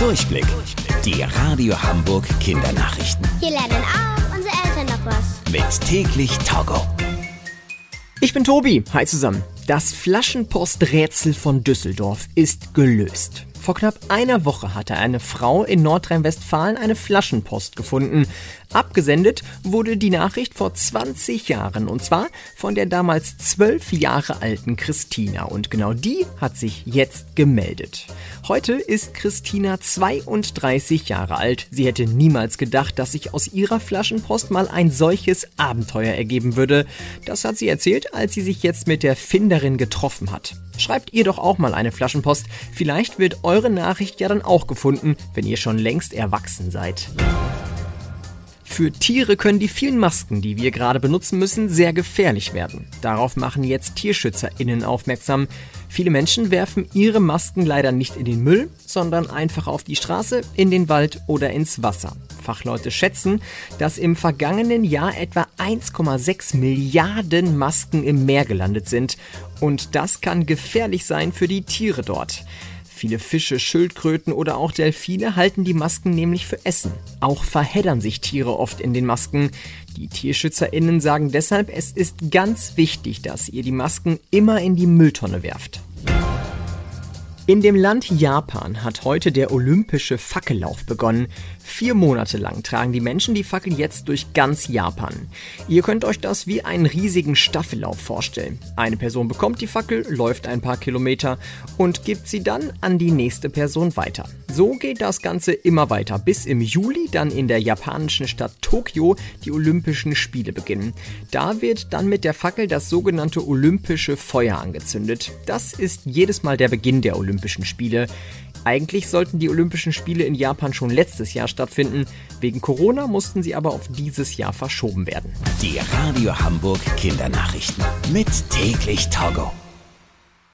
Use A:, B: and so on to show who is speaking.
A: Durchblick. Die Radio Hamburg Kindernachrichten.
B: Hier lernen auch unsere Eltern noch was.
A: Mit täglich Togo.
C: Ich bin Tobi. Hi zusammen. Das Flaschenposträtsel von Düsseldorf ist gelöst. Vor knapp einer Woche hatte eine Frau in Nordrhein-Westfalen eine Flaschenpost gefunden. Abgesendet wurde die Nachricht vor 20 Jahren und zwar von der damals zwölf Jahre alten Christina und genau die hat sich jetzt gemeldet. Heute ist Christina 32 Jahre alt. Sie hätte niemals gedacht, dass sich aus ihrer Flaschenpost mal ein solches Abenteuer ergeben würde. Das hat sie erzählt, als sie sich jetzt mit der Finderin getroffen hat. Schreibt ihr doch auch mal eine Flaschenpost. Vielleicht wird eure Nachricht ja dann auch gefunden, wenn ihr schon längst erwachsen seid. Für Tiere können die vielen Masken, die wir gerade benutzen müssen, sehr gefährlich werden. Darauf machen jetzt TierschützerInnen aufmerksam. Viele Menschen werfen ihre Masken leider nicht in den Müll, sondern einfach auf die Straße, in den Wald oder ins Wasser. Fachleute schätzen, dass im vergangenen Jahr etwa 1,6 Milliarden Masken im Meer gelandet sind. Und das kann gefährlich sein für die Tiere dort. Viele Fische, Schildkröten oder auch Delfine halten die Masken nämlich für Essen. Auch verheddern sich Tiere oft in den Masken. Die TierschützerInnen sagen deshalb, es ist ganz wichtig, dass ihr die Masken immer in die Mülltonne werft. In dem Land Japan hat heute der olympische Fackellauf begonnen. Vier Monate lang tragen die Menschen die Fackel jetzt durch ganz Japan. Ihr könnt euch das wie einen riesigen Staffellauf vorstellen. Eine Person bekommt die Fackel, läuft ein paar Kilometer und gibt sie dann an die nächste Person weiter. So geht das Ganze immer weiter, bis im Juli dann in der japanischen Stadt Tokio die Olympischen Spiele beginnen. Da wird dann mit der Fackel das sogenannte olympische Feuer angezündet. Das ist jedes Mal der Beginn der Olympischen Spiele. Eigentlich sollten die Olympischen Spiele in Japan schon letztes Jahr stattfinden. Wegen Corona mussten sie aber auf dieses Jahr verschoben werden.
A: Die Radio Hamburg Kindernachrichten. Mit täglich Togo.